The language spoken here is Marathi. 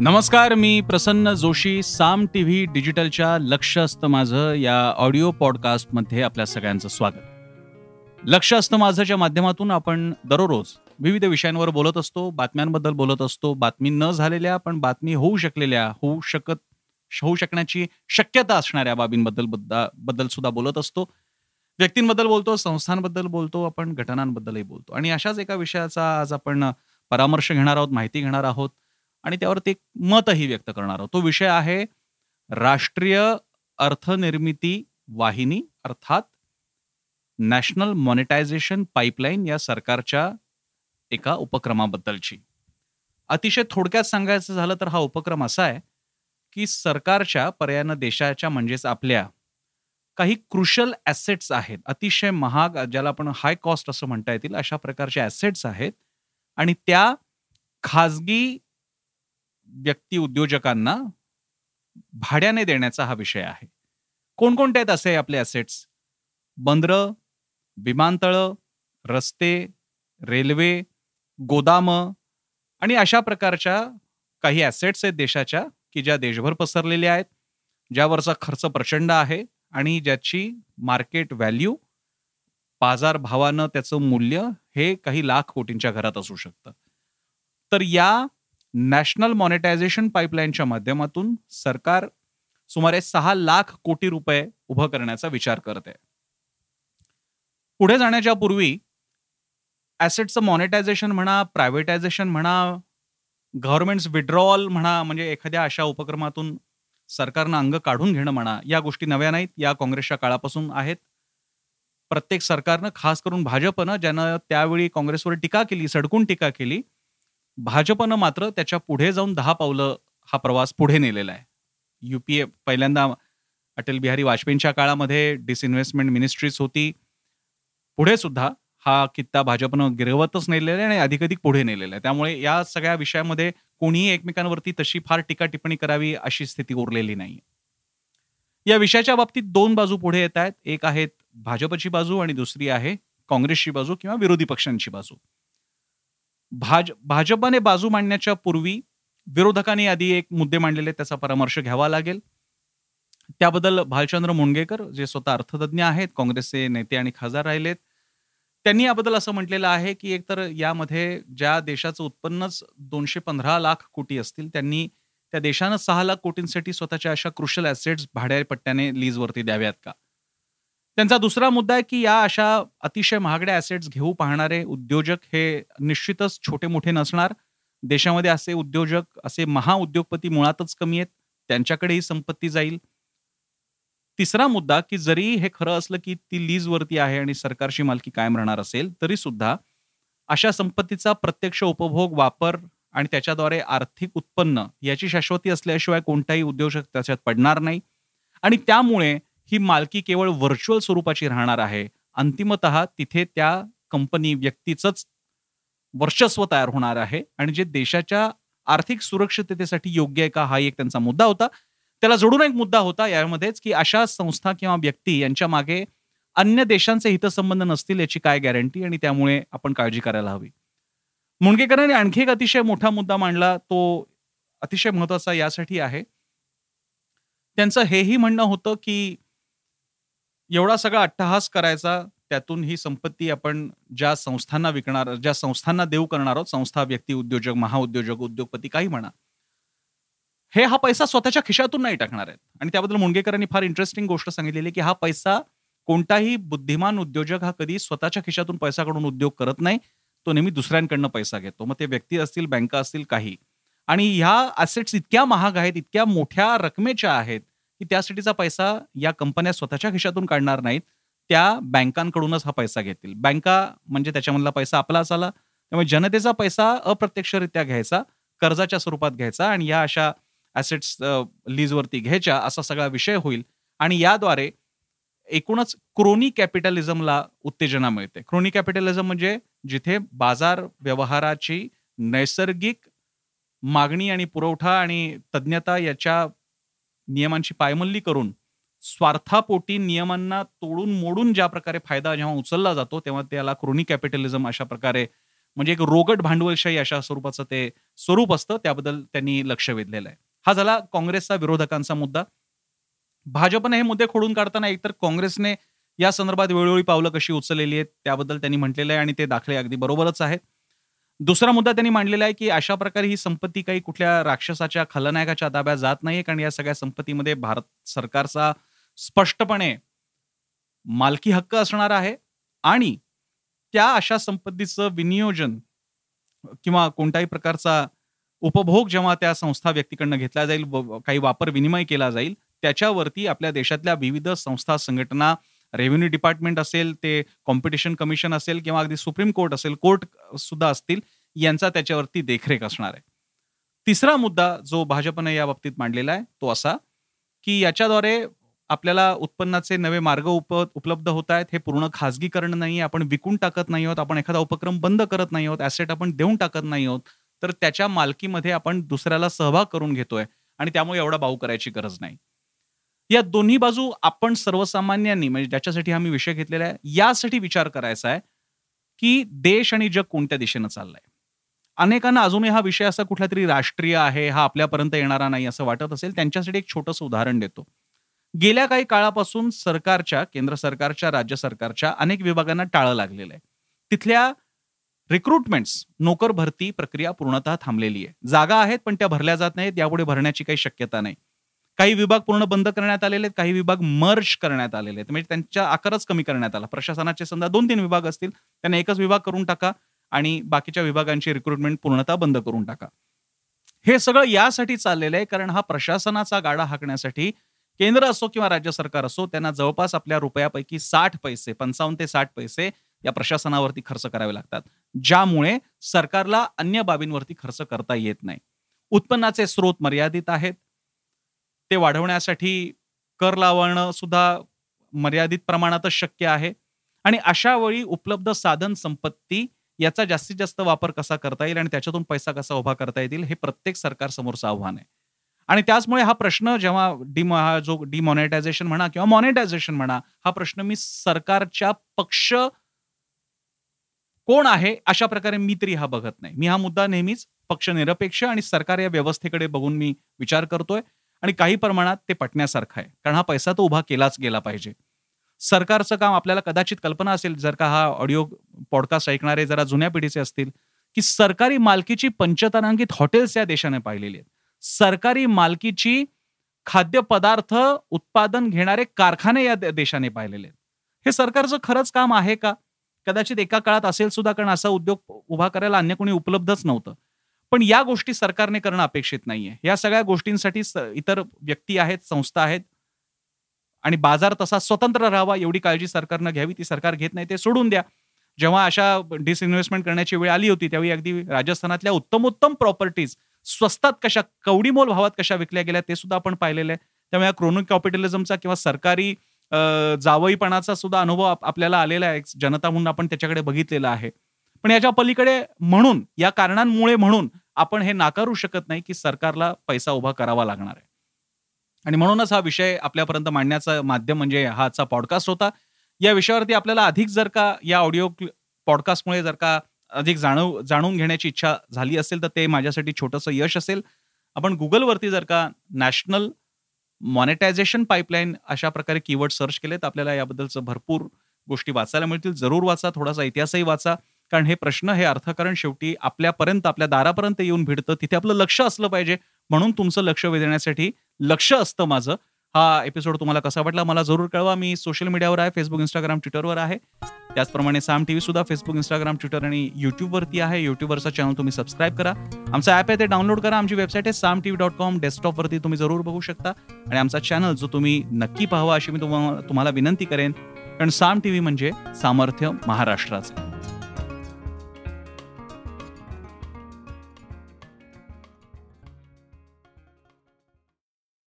नमस्कार मी प्रसन्न जोशी साम टी व्ही डिजिटलच्या लक्ष असतं माझं या ऑडिओ पॉडकास्टमध्ये आपल्या सगळ्यांचं स्वागत. लक्ष असतं माझंच्या माध्यमातून आपण दररोज विविध विषयांवर बोलत असतो बातम्यांबद्दल बोलत असतो बातमी न झालेल्या पण बातमी होऊ शकलेल्या होऊ शकत होऊ शकण्याची शक्यता असणाऱ्या बाबींबद्दल बद्दल सुद्धा बोलत असतो. व्यक्तींबद्दल बोलतो संस्थांबद्दल बोलतो आपण घटनांबद्दलही बोलतो. आणि अशाच एका विषयाचा आज आपण परामर्श घेणार आहोत माहिती घेणार आहोत. आणि त्यावरती एक मतही व्यक्त करणार आहोत. तो विषय आहे राष्ट्रीय अर्थनिर्मिती वाहिनी अर्थात नॅशनल मॉनिटायझेशन पाईपलाईन या सरकारच्या एका उपक्रमाबद्दलची. अतिशय थोडक्यात सांगायचं झालं तर हा उपक्रम असा आहे की सरकारच्या पर्यायानं देशाच्या म्हणजेच आपल्या काही क्रुशल ॲसेट्स आहेत अतिशय महाग ज्याला आपण हाय कॉस्ट असं म्हणता येतील अशा प्रकारचे ॲसेट्स आहेत आणि त्या खाजगी व्यक्ती उद्योजकांना भाड्याने देण्याचा हा विषय आहे. कोणकोणते आहेत असे आपले असेट्स बंदरं विमानतळं रस्ते रेल्वे गोदाम आणि अशा प्रकारच्या काही ॲसेट्स आहेत देशाच्या की ज्या देशभर पसरलेल्या आहेत ज्यावरचा खर्च प्रचंड आहे आणि ज्याची मार्केट व्हॅल्यू बाजार भावानं त्याचं मूल्य हे काही लाख कोटींच्या घरात असू शकतं. तर या नॅशनल मॉनिटायझेशन पाईपलाईनच्या माध्यमातून सरकार सुमारे सहा लाख कोटी रुपये उभं करण्याचा विचार करत आहे. पुढे जाण्याच्या पूर्वी ॲसेटचं मॉनिटायझेशन म्हणा प्रायव्हेटायझेशन म्हणा गव्हर्नमेंट्स विड्रॉल म्हणा म्हणजे एखाद्या अशा उपक्रमातून सरकारनं अंग काढून घेणं म्हणा या गोष्टी नव्या नाहीत या काँग्रेसच्या काळापासून आहेत. प्रत्येक सरकारनं खास करून भाजपनं ज्यानं त्यावेळी काँग्रेसवर टीका केली सडकून टीका केली भाजपनं मात्र त्याच्या पुढे जाऊन दहा पावलं हा प्रवास पुढे नेलेला आहे. युपीए पहिल्यांदा अटल बिहारी वाजपेयींच्या काळामध्ये डिसइन्व्हेस्टमेंट मिनिस्ट्रीज होती. पुढे सुद्धा हा कित्ता भाजपनं गिरवतच नेलेला आहे आणि अधिकाधिक पुढे नेलेला आहे. त्यामुळे या सगळ्या विषयामध्ये कोणीही एकमेकांवरती तशी फार टीका टिप्पणी करावी अशी स्थिती उरलेली नाही या विषयाच्या बाबतीत दोन बाजू पुढे येत आहेत. एक आहेत भाजपची बाजू आणि दुसरी आहे काँग्रेसची बाजू किंवा विरोधी पक्षांची बाजू. भाज भाजपाने बाजू मांडण्याच्या पूर्वी विरोधकांनी आधी एक मुद्दे मांडलेले त्याचा परामर्श घ्यावा लागेल. त्याबद्दल भालचंद्र मुणगेकर जे स्वतः अर्थतज्ञ आहेत काँग्रेसचे नेते आणि खासदार राहिलेत त्यांनी याबद्दल असं म्हटलेलं आहे की एकतर यामध्ये ज्या देशाचं उत्पन्नच दोनशे पंधरा लाख कोटी असतील त्यांनी त्या देशानं सहा लाख कोटींसाठी स्वतःच्या अशा क्रुशल ॲसेट्स भाड्यापट्ट्याने लीजवरती द्याव्यात का? त्यांचा दुसरा मुद्दा आहे की या अशा अतिशय महागड्या ॲसेट्स घेऊ पाहणारे उद्योजक हे निश्चितच छोटे मोठे नसणार. देशामध्ये असे उद्योजक असे महाउद्योगपती मुळातच कमी आहेत. त्यांच्याकडेही संपत्ती जाईल. तिसरा मुद्दा की जरी हे खरं असलं की ती लीजवरती आहे आणि सरकारची मालकी कायम राहणार असेल तरी सुद्धा अशा संपत्तीचा प्रत्यक्ष उपभोग वापर आणि त्याच्याद्वारे आर्थिक उत्पन्न याची शाश्वती असल्याशिवाय कोणताही उद्योजक त्याच्यात पडणार नाही. आणि त्यामुळे ही मालकी केवळ व्हर्च्युअल स्वरूपाची राहणार आहे. अंतिमत तिथे त्या कंपनी व्यक्तीच वर्चस्व तयार होणार आहे आणि जे देशाच्या आर्थिक सुरक्षिततेसाठी योग्य आहे का हा एक त्यांचा मुद्दा होता. त्याला जोडून एक मुद्दा होता यामध्येच की अशा संस्था किंवा व्यक्ती यांच्या मागे अन्य देशांचे हितसंबंध नसतील याची काय गॅरंटी आणि त्यामुळे आपण काळजी करायला हवी. मुणगेकरांनी आणखी एक अतिशय मोठा मुद्दा मांडला तो अतिशय महत्त्वाचा यासाठी आहे. त्यांचं हेही म्हणणं होतं की एवढा सगळा अट्टहास करायचा त्यातून ही संपत्ती आपण ज्या संस्थांना विकणार ज्या संस्थांना देऊ करणार आहोत संस्था व्यक्ती उद्योजक महाउद्योजक उद्योगपती काही म्हणा हे हा पैसा स्वतःच्या खिशातून नाही टाकणार आहेत. आणि त्याबद्दल मुंडगेकरांनी फार इंटरेस्टिंग गोष्ट सांगितलेली की हा पैसा कोणताही बुद्धिमान उद्योजक हा कधी स्वतःच्या खिशातून पैसा काढून उद्योग करत नाही तो नेहमी दुसऱ्यांकडनं पैसा घेतो. मग ते व्यक्ती असतील बँका असतील काही. आणि ह्या असेट्स इतक्या महाग आहेत इतक्या मोठ्या रकमेच्या आहेत की त्यासाठीचा पैसा या कंपन्या स्वतःच्या खिशातून काढणार नाहीत. त्या बँकांकडूनच हा पैसा घेतील. बँका म्हणजे त्याच्यामधला पैसा आपलाच आला त्यामुळे जनतेचा पैसा अप्रत्यक्षरित्या घ्यायचा कर्जाच्या स्वरूपात घ्यायचा आणि या अशा ॲसेट्स लीजवरती घ्यायच्या असा सगळा विषय होईल. आणि याद्वारे एकूणच क्रोनी कॅपिटलिझमला उत्तेजना मिळते. क्रोनी कॅपिटलिझम म्हणजे जिथे बाजार व्यवहाराची नैसर्गिक मागणी आणि पुरवठा आणि तज्ञता याच्या नियमांची पायमल्ली करून स्वार्थापोटी नियमांना तोडून मोडून ज्या प्रकारे फायदा जेव्हा उचलला जातो तेव्हा त्याला क्रोनी कॅपिटलिझम अशा प्रकारे म्हणजे एक रोगट भांडवलशाही अशा स्वरूपाचं ते स्वरूप असतं त्याबद्दल त्यांनी लक्ष वेधलेलं आहे. हा झाला काँग्रेसचा विरोधकांचा मुद्दा. भाजपने हे मुद्दे खोडून काढताना एकतर काँग्रेसने या संदर्भात वेळोवेळी पावलं कशी उचललेली आहेत त्याबद्दल त्यांनी म्हटलेलं आहे आणि ते दाखले अगदी बरोबरच आहेत. दुसरा मुद्दा त्यांनी मांडलेला आहे की अशा प्रकारे ही संपत्ती काही कुठल्या राक्षसाच्या खलनायकाच्या ताब्यात जात नाही कारण या सगळ्या संपत्तीमध्ये भारत सरकारचा स्पष्टपणे मालकी हक्क असणार आहे आणि त्या अशा संपत्तीचं विनियोजन किंवा कोणत्याही प्रकारचा उपभोग जेव्हा त्या संस्था व्यक्तीकडनं घेतला जाईल काही वापर विनिमय केला जाईल त्याच्यावरती आपल्या देशातल्या विविध संस्था संघटना रेव्हेन्यू डिपार्टमेंट असेल ते कॉम्पिटिशन कमिशन असेल किंवा अगदी सुप्रीम कोर्ट असेल कोर्ट सुद्धा असतील यांचा त्याच्यावरती देखरेख असणार आहे. तिसरा मुद्दा जो भाजपने या बाबतीत मांडलेला आहे तो असा की याच्याद्वारे आपल्याला उत्पन्नाचे नवे मार्ग उप उपलब्ध होत आहेत हे पूर्ण खाजगीकरण नाही आपण विकून टाकत नाही आहोत आपण एखादा उपक्रम बंद करत नाही आहोत ऍसेट आपण देऊन टाकत नाही आहोत तर त्याच्या मालकीमध्ये आपण दुसऱ्याला सहभाग करून घेतोय आणि त्यामुळे एवढा बाऊ करायची गरज नाही. या दोन्ही बाजू आपण सर्वसामान्यांनी म्हणजे ज्याच्यासाठी आम्ही विषय घेतलेला आहे यासाठी विचार करायचा आहे की देश आणि जग कोणत्या दिशेनं चाललंय? अनेकांना अजूनही हा विषय असा कुठला तरी राष्ट्रीय आहे हा आपल्यापर्यंत येणारा नाही असं वाटत असेल. त्यांच्यासाठी एक छोटंसं उदाहरण देतो. गेल्या काही काळापासून सरकारच्या केंद्र सरकारच्या राज्य सरकारच्या अनेक विभागांना टाळं लागलेलं आहे. तिथल्या रिक्रुटमेंट्स नोकर भरती प्रक्रिया पूर्णतः थांबलेली आहे. जागा आहेत पण त्या भरल्या जात नाहीत. यापुढे भरण्याची काही शक्यता नाही. काही विभाग पूर्ण बंद करण्यात आलेले आहेत काही विभाग मर्ज करण्यात आलेले आहेत. म्हणजे त्यांच्या आकारच कमी करण्यात आला. प्रशासनाचे समजा दोन तीन विभाग असतील त्यांना एकच विभाग करून टाका आणि बाकीच्या विभागांची रिक्रुटमेंट पूर्णतः बंद करून टाका. हे सगळं यासाठी चाललेलं आहे कारण हा प्रशासनाचा गाडा हाकण्यासाठी केंद्र असो किंवा राज्य सरकार असो त्यांना जवळपास आपल्या रुपयापैकी साठ पैसे पंचावन्न ते साठ पैसे या प्रशासनावरती खर्च करावे लागतात. ज्यामुळे सरकारला अन्य बाबींवरती खर्च करता येत नाही. उत्पन्नाचे स्रोत मर्यादित आहेत. ते वाढवण्यासाठी कर लावणं सुद्धा मर्यादित प्रमाणातच शक्य आहे. आणि अशा वेळी उपलब्ध साधन संपत्ती याचा जास्तीत जास्त वापर कसा करता येईल आणि त्याच्यातून पैसा कसा उभा करता येईल हे प्रत्येक सरकार समोरचं आव्हान आहे. आणि त्याचमुळे हा प्रश्न जेव्हा डिम हा जो डिमॉनिटायझेशन म्हणा किंवा मॉनिटायझेशन म्हणा हा प्रश्न मी सरकारच्या पक्ष कोण आहे अशा प्रकारे मी तरी हा बघत नाही. मी हा मुद्दा नेहमीच पक्षनिरपेक्ष आणि सरकार या व्यवस्थेकडे बघून मी विचार करतोय. आणि काही प्रमाणात ते पटण्यासारखं आहे. कारण हा पैसा तो उभा केलाच गेला पाहिजे. सरकारचं काम आपल्याला कदाचित कल्पना असेल जर का हा ऑडिओ पॉडकास्ट ऐकणारे जरा जुन्या पिढीचे असतील की सरकारी मालकीची पंचतारांकित हॉटेल्स या देशाने पाहिलेली आहेत. सरकारी मालकीची खाद्यपदार्थ उत्पादन घेणारे कारखाने या देशाने पाहिलेले आहेत. हे सरकारचं खरंच काम आहे का? कदाचित एका काळात असेल सुद्धा कारण असा उद्योग उभा करायला अन्य कोणी उपलब्धच नव्हतं. पण या गोष्टी सरकारने करणं अपेक्षित नाहीये. या सगळ्या गोष्टींसाठी इतर व्यक्ती आहेत संस्था आहेत आणि बाजार तसा स्वतंत्र राहावा एवढी काळजी सरकारनं घ्यावी ती सरकार घेत नाही ते सोडून द्या. जेव्हा अशा डिसइन्व्हेस्टमेंट करण्याची वेळ आली होती त्यावेळी अगदी राजस्थानातल्या उत्तमोत्तम प्रॉपर्टीज स्वस्तात कशा कवडीमोल भावात कशा विकल्या गेल्या ते सुद्धा आपण पाहिलेलं आहे. त्यामुळे क्रोनिक कॅपिटलिझमचा किंवा सरकारी जावईपणाचा सुद्धा अनुभव आपल्याला आलेला आहे. जनता म्हणून आपण त्याच्याकडे बघितलेला आहे. पण याच्या पलीकडे म्हणून या कारणांमुळे म्हणून आपण हे नाकारू शकत नाही की सरकारला पैसा उभा करावा लागणार आहे. आणि म्हणूनच हा विषय आपल्यापर्यंत मांडण्याचा माध्यम म्हणजे हा आजचा पॉडकास्ट होता. या विषयावरती आपल्याला अधिक जर का या ऑडिओ पॉडकास्टमुळे जर का अधिक जाणव जाणून घेण्याची इच्छा झाली असेल तर ते माझ्यासाठी छोटंसं यश असेल. आपण गुगलवरती जर का नॅशनल मॉनिटायझेशन पाईपलाईन अशा प्रकारे कीवर्ड सर्च केले तर आपल्याला याबद्दलचं भरपूर गोष्टी वाचायला मिळतील. जरूर वाचा थोडासा इतिहासही वाचा. कारण हे प्रश्न हे अर्थकारण शेवटी आपल्यापर्यंत आपल्या दारापर्यंत येऊन भिडतं. तिथे आपलं लक्ष असलं पाहिजे. म्हणून तुमचं लक्ष वेधण्यासाठी लक्ष असतं माझं. हा एपिसोड तुम्हाला कसा वाटला मला जरूर कळवा. मी सोशल मीडियावर आहे फेसबुक इंस्टाग्राम ट्विटरवर आहे. त्याचप्रमाणे साम टी व्ही सुद्धा फेसबुक इंस्टाग्राम ट्विटर आणि युट्यूबवरती आहे. युट्यूबवरचा चॅनल तुम्ही सबस्क्राईब करा. आमचा ॲप आहे ते डाउनलोड करा. आमची वेबसाईट आहे Saam T V dot com डेस्कटॉपवरती तुम्ही जरूर बघू शकता. आणि आमचा चॅनल जो तुम्ही नक्की पाहावा अशी मी तुम्हाला तुम्हाला विनंती करेन. कारण साम टी व्ही म्हणजे सामर्थ्य महाराष्ट्राचं.